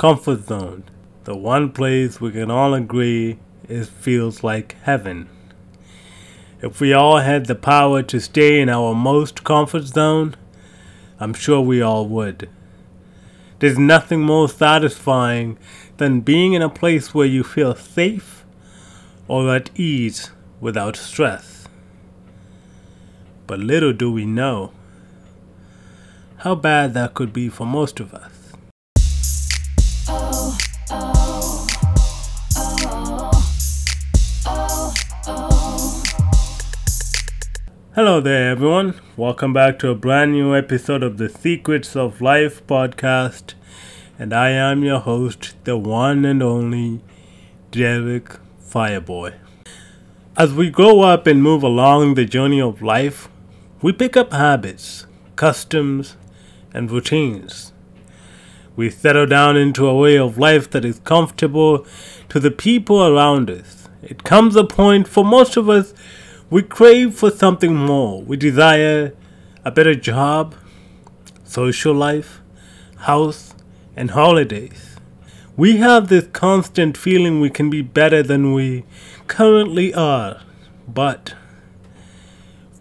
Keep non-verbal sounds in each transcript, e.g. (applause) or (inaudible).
comfort zone, the one place we can all agree it feels like heaven. If we all had the power to stay in our most comfort zone, I'm sure we all would. There's nothing more satisfying than being in a place where you feel safe or at ease without stress. But little do we know how bad that could be for most of us. Hello there, everyone. Welcome back to a brand new episode of the Secrets of Life podcast. And I am your host, the one and only Derrick Fireboy. As we grow up and move along the journey of life, we pick up habits, customs, and routines. We settle down into a way of life that is comfortable to the people around us. It comes a point for most of us we crave for something more. We desire a better job, social life, house, and holidays. We have this constant feeling we can be better than we currently are, but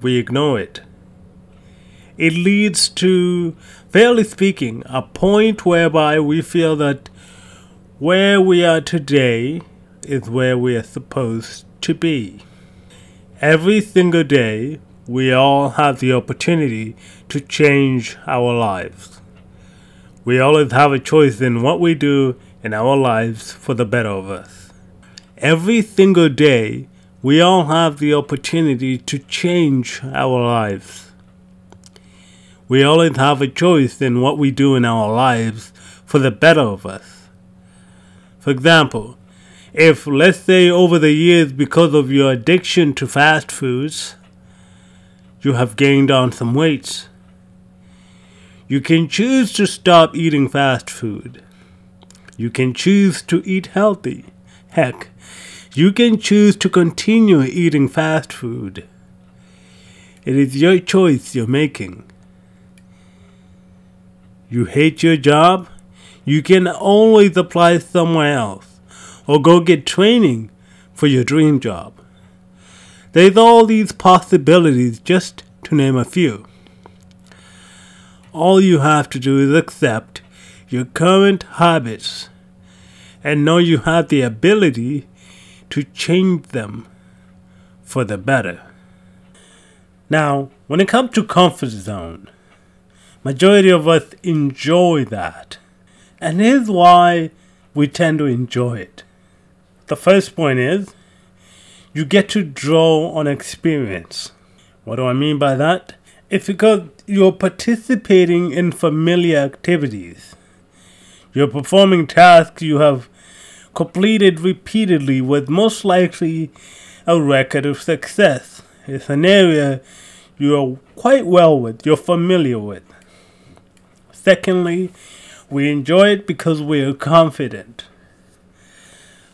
we ignore it. It leads to, fairly speaking, a point whereby we feel that where we are today is where we are supposed to be. Every single day, we all have the opportunity to change our lives. We always have a choice in what we do in our lives for the better of us. Every single day, we all have the opportunity to change our lives. We always have a choice in what we do in our lives for the better of us. For example, if, let's say, over the years, because of your addiction to fast foods, you have gained on some weight, you can choose to stop eating fast food. You can choose to eat healthy. Heck, you can choose to continue eating fast food. It is your choice you're making. You hate your job? You can always apply somewhere else or go get training for your dream job. There's all these possibilities, just to name a few. All you have to do is accept your current habits and know you have the ability to change them for the better. Now, when it comes to comfort zone, majority of us enjoy that. And here's why we tend to enjoy it. The first point is you get to draw on experience. What do I mean by that? It's because you're participating in familiar activities. You're performing tasks you have completed repeatedly with most likely a record of success. It's an area you are quite well with, you're familiar with. Secondly, we enjoy it because we are confident.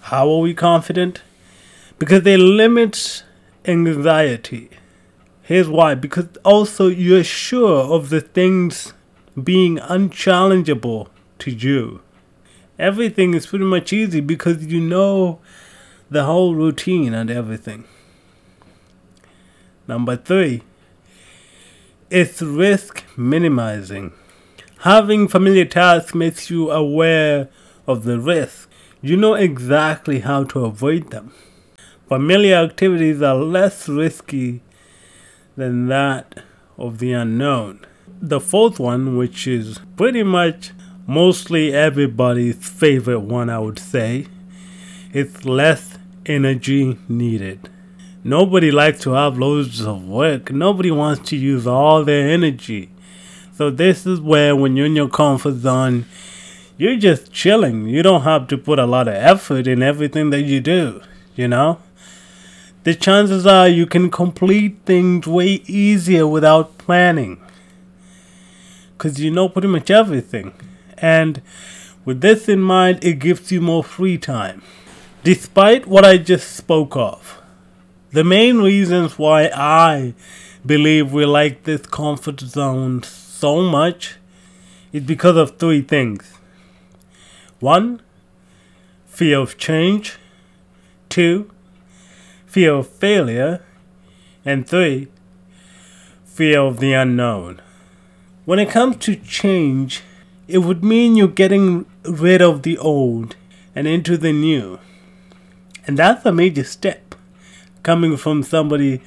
How are we confident? Because they limit anxiety. Here's why because also you're sure of the things being unchallengeable to you. Everything is pretty much easy because you know the whole routine and everything. Number three, it's risk minimizing. Having familiar tasks makes you aware of the risk you know exactly how to avoid them. Familiar activities are less risky than that of the unknown. The fourth one, which is pretty much mostly everybody's favorite one, I would say, is less energy needed. Nobody likes to have loads of work. Nobody wants to use all their energy. So this is where when you're in your comfort zone, you're just chilling. You don't have to put a lot of effort in everything that you do, you know? The chances are you can complete things way easier without planning. Because you know pretty much everything. And with this in mind, it gives you more free time. Despite what I just spoke of, the main reasons why I believe we like this comfort zone so much is because of three things. One, fear of change. Two, fear of failure. And three, fear of the unknown. When it comes to change, it would mean you're getting rid of the old and into the new. And that's a major step coming from somebody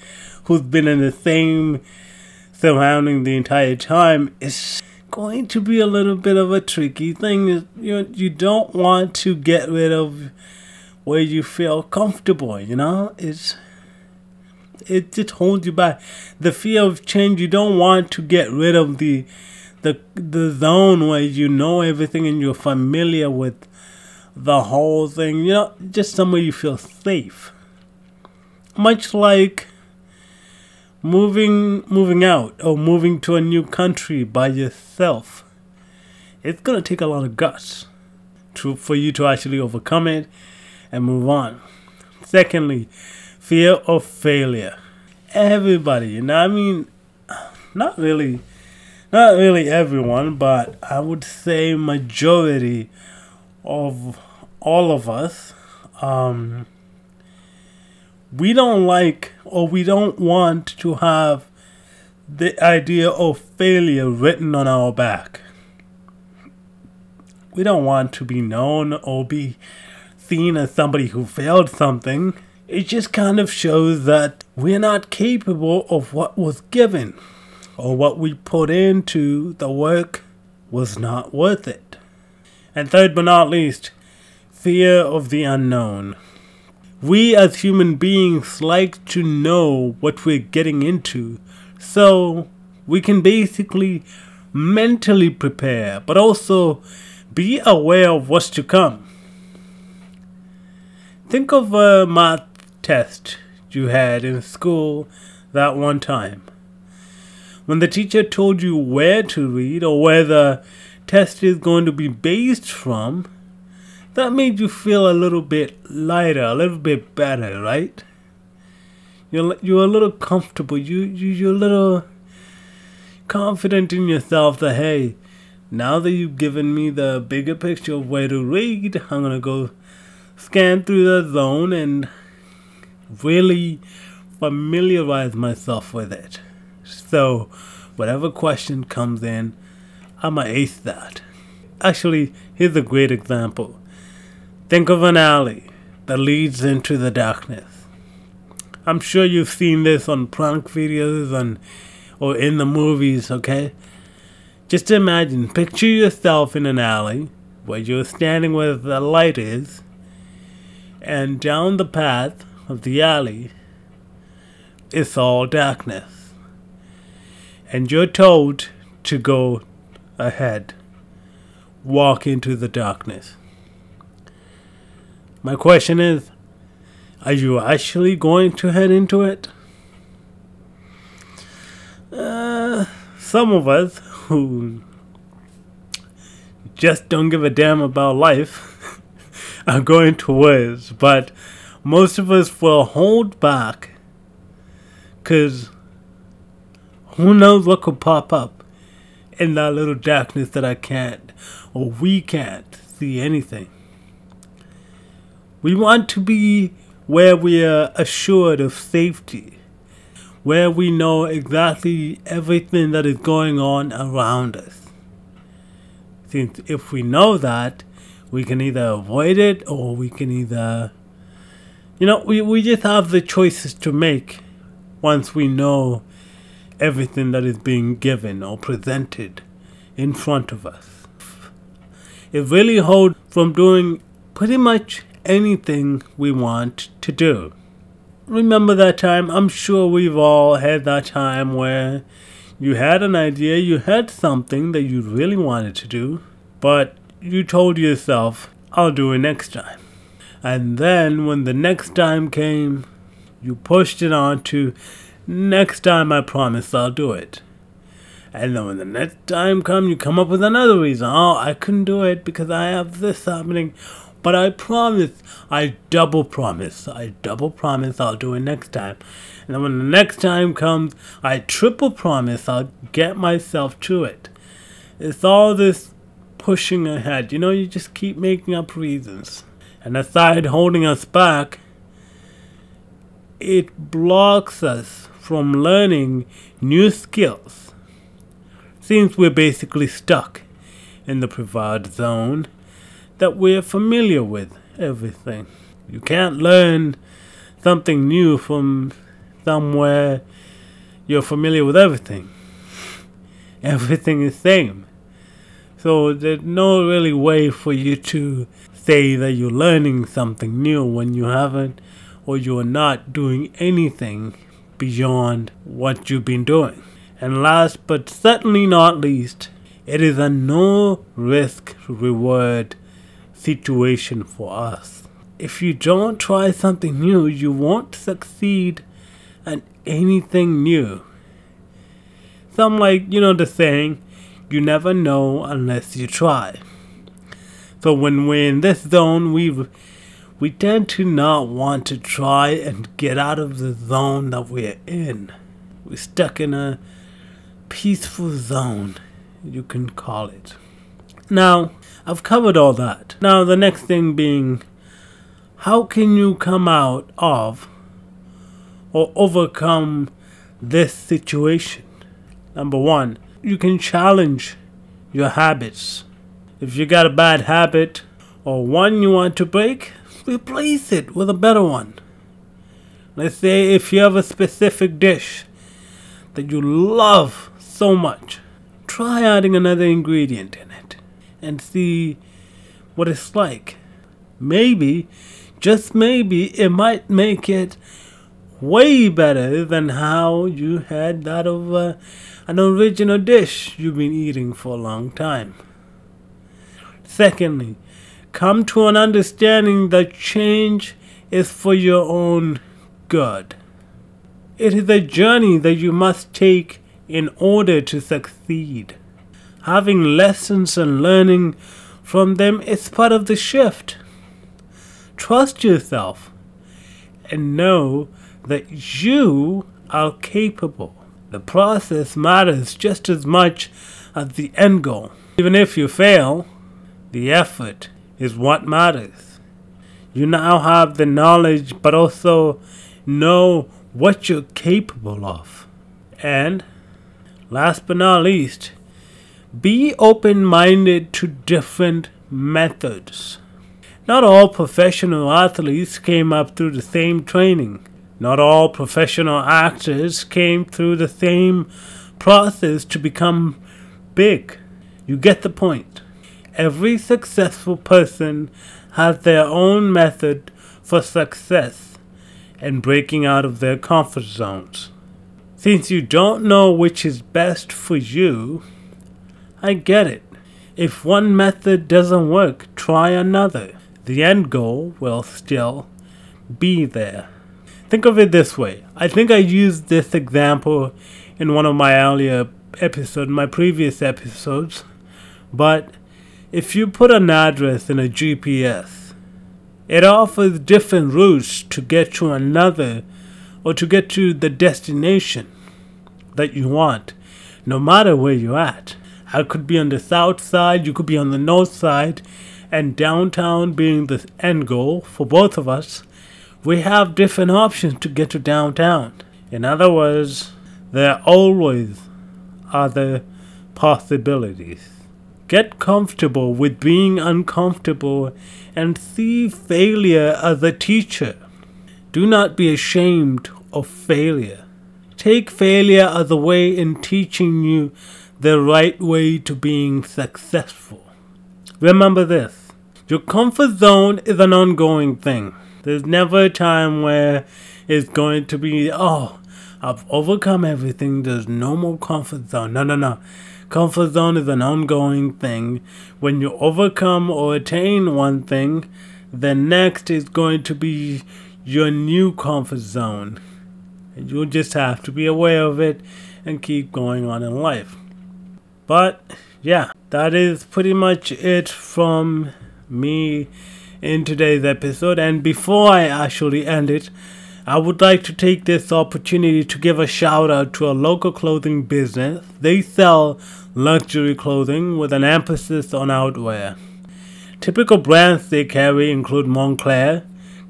who's been in the same surrounding the entire time. It's going to be a little bit of a tricky thing. You, you don't want to get rid of where you feel comfortable, you know? It's it just holds you back. The fear of change, you don't want to get rid of the the the zone where you know everything and you're familiar with the whole thing. You know, just somewhere you feel safe. Much like moving moving out or moving to a new country by yourself. It's gonna take a lot of guts to for you to actually overcome it and move on. Secondly, fear of failure. Everybody, you know, I mean, not really, not really everyone, but I would say majority of all of us, um, we don't like or we don't want to have the idea of failure written on our back. We don't want to be known or be seen as somebody who failed something. It just kind of shows that we're not capable of what was given or what we put into the work was not worth it. And third but not least, fear of the unknown. We as human beings like to know what we're getting into, so we can basically mentally prepare, but also be aware of what's to come. Think of a math test you had in school that one time. When the teacher told you where to read or where the test is going to be based from, that made you feel a little bit lighter, a little bit better, right? You're you're a little comfortable. You you you're a little confident in yourself that hey, now that you've given me the bigger picture of where to read, I'm gonna go scan through the zone and really familiarize myself with it. So, whatever question comes in, I'ma ace that. Actually, here's a great example. Think of an alley that leads into the darkness. I'm sure you've seen this on prank videos and or in the movies, okay? Just imagine, picture yourself in an alley where you're standing where the light is, and down the path of the alley it's all darkness. And you're told to go ahead, walk into the darkness. My question is Are you actually going to head into it? Uh, some of us who just don't give a damn about life (laughs) are going towards, but most of us will hold back because who knows what could pop up in that little darkness that I can't or we can't see anything. We want to be where we are assured of safety, where we know exactly everything that is going on around us. Since if we know that, we can either avoid it or we can either, you know, we, we just have the choices to make once we know everything that is being given or presented in front of us. It really holds from doing pretty much anything we want to do. Remember that time? I'm sure we've all had that time where you had an idea, you had something that you really wanted to do, but you told yourself, I'll do it next time. And then when the next time came, you pushed it on to next time I promise I'll do it. And then when the next time comes, you come up with another reason. Oh, I couldn't do it because I have this happening. But I promise, I double promise, I double promise I'll do it next time. And then when the next time comes, I triple promise I'll get myself to it. It's all this pushing ahead. You know, you just keep making up reasons. And aside holding us back, it blocks us from learning new skills. Since we're basically stuck in the provided zone that we're familiar with everything. You can't learn something new from somewhere you're familiar with everything. Everything is the same. So there's no really way for you to say that you're learning something new when you haven't or you're not doing anything beyond what you've been doing. And last but certainly not least, it is a no risk reward situation for us. If you don't try something new, you won't succeed at anything new. Some like, you know, the saying, you never know unless you try. So when we're in this zone, we we tend to not want to try and get out of the zone that we're in. We're stuck in a peaceful zone, you can call it. Now, I've covered all that. Now, the next thing being, how can you come out of or overcome this situation? Number one, you can challenge your habits. If you got a bad habit or one you want to break, replace it with a better one. Let's say if you have a specific dish that you love so much, try adding another ingredient and see what it's like. Maybe, just maybe, it might make it way better than how you had that of uh, an original dish you've been eating for a long time. Secondly, come to an understanding that change is for your own good. It is a journey that you must take in order to succeed. Having lessons and learning from them is part of the shift. Trust yourself and know that you are capable. The process matters just as much as the end goal. Even if you fail, the effort is what matters. You now have the knowledge, but also know what you're capable of. And last but not least, be open minded to different methods. Not all professional athletes came up through the same training. Not all professional actors came through the same process to become big. You get the point. Every successful person has their own method for success and breaking out of their comfort zones. Since you don't know which is best for you, I get it. If one method doesn't work, try another. The end goal will still be there. Think of it this way. I think I used this example in one of my earlier episodes, my previous episodes. But if you put an address in a GPS, it offers different routes to get to another or to get to the destination that you want, no matter where you're at. I could be on the south side, you could be on the north side, and downtown being the end goal for both of us, we have different options to get to downtown. In other words, there are always other possibilities. Get comfortable with being uncomfortable and see failure as a teacher. Do not be ashamed of failure. Take failure as a way in teaching you the right way to being successful. Remember this your comfort zone is an ongoing thing. There's never a time where it's going to be, oh, I've overcome everything, there's no more comfort zone. No, no, no. Comfort zone is an ongoing thing. When you overcome or attain one thing, the next is going to be your new comfort zone. And you'll just have to be aware of it and keep going on in life. But yeah, that is pretty much it from me in today's episode. And before I actually end it, I would like to take this opportunity to give a shout out to a local clothing business. They sell luxury clothing with an emphasis on outwear. Typical brands they carry include Moncler,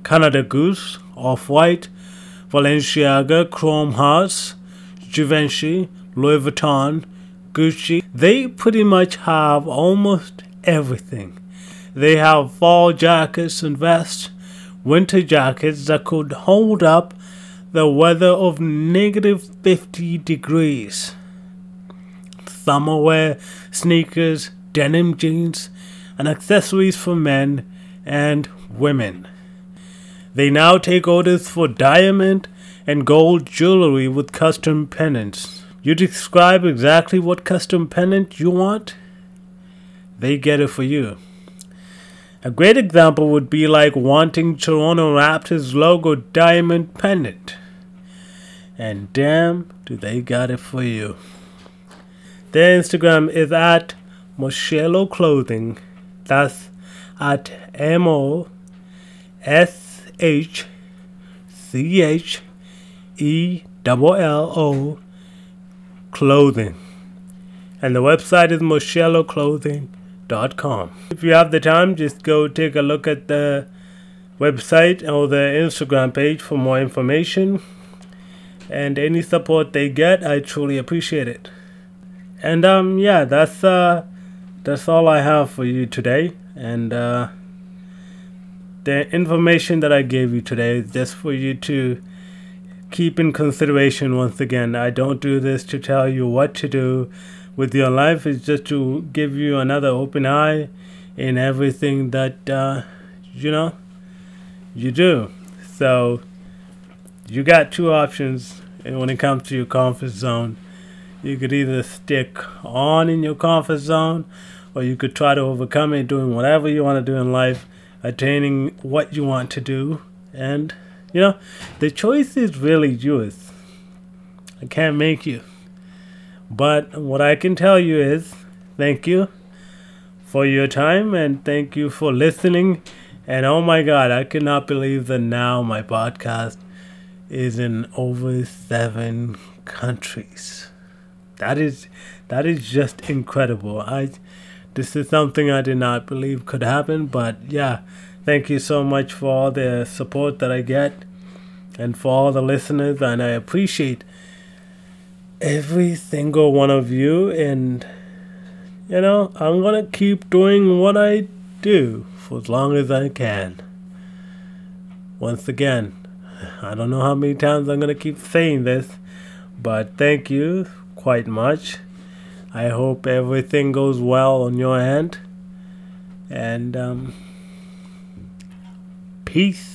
Canada Goose, Off White, Balenciaga, Chrome Hearts, Givenchy, Louis Vuitton, Gucci. They pretty much have almost everything. They have fall jackets and vests, winter jackets that could hold up the weather of negative 50 degrees. Summer wear, sneakers, denim jeans, and accessories for men and women. They now take orders for diamond and gold jewelry with custom pendants. You describe exactly what custom pendant you want, they get it for you. A great example would be like wanting Toronto Raptors logo diamond pendant. And damn, do they got it for you. Their Instagram is at Moschello Clothing. That's at M O S H C H E L L O clothing. And the website is moschelloclothing.com. If you have the time, just go take a look at the website or the Instagram page for more information. And any support they get, I truly appreciate it. And um yeah, that's uh that's all I have for you today. And uh the information that I gave you today is just for you to keep in consideration once again. I don't do this to tell you what to do with your life, it's just to give you another open eye in everything that, uh, you know, you do. So, you got two options when it comes to your comfort zone. You could either stick on in your comfort zone or you could try to overcome it doing whatever you want to do in life attaining what you want to do. And, you know, the choice is really yours. I can't make you. But what I can tell you is thank you for your time and thank you for listening. And oh my God, I cannot believe that now my podcast is in over seven countries. That is that is just incredible. I this is something I did not believe could happen, but yeah, thank you so much for all the support that I get and for all the listeners, and I appreciate every single one of you. And you know, I'm gonna keep doing what I do for as long as I can. Once again, I don't know how many times I'm gonna keep saying this, but thank you quite much. I hope everything goes well on your end. And um, peace.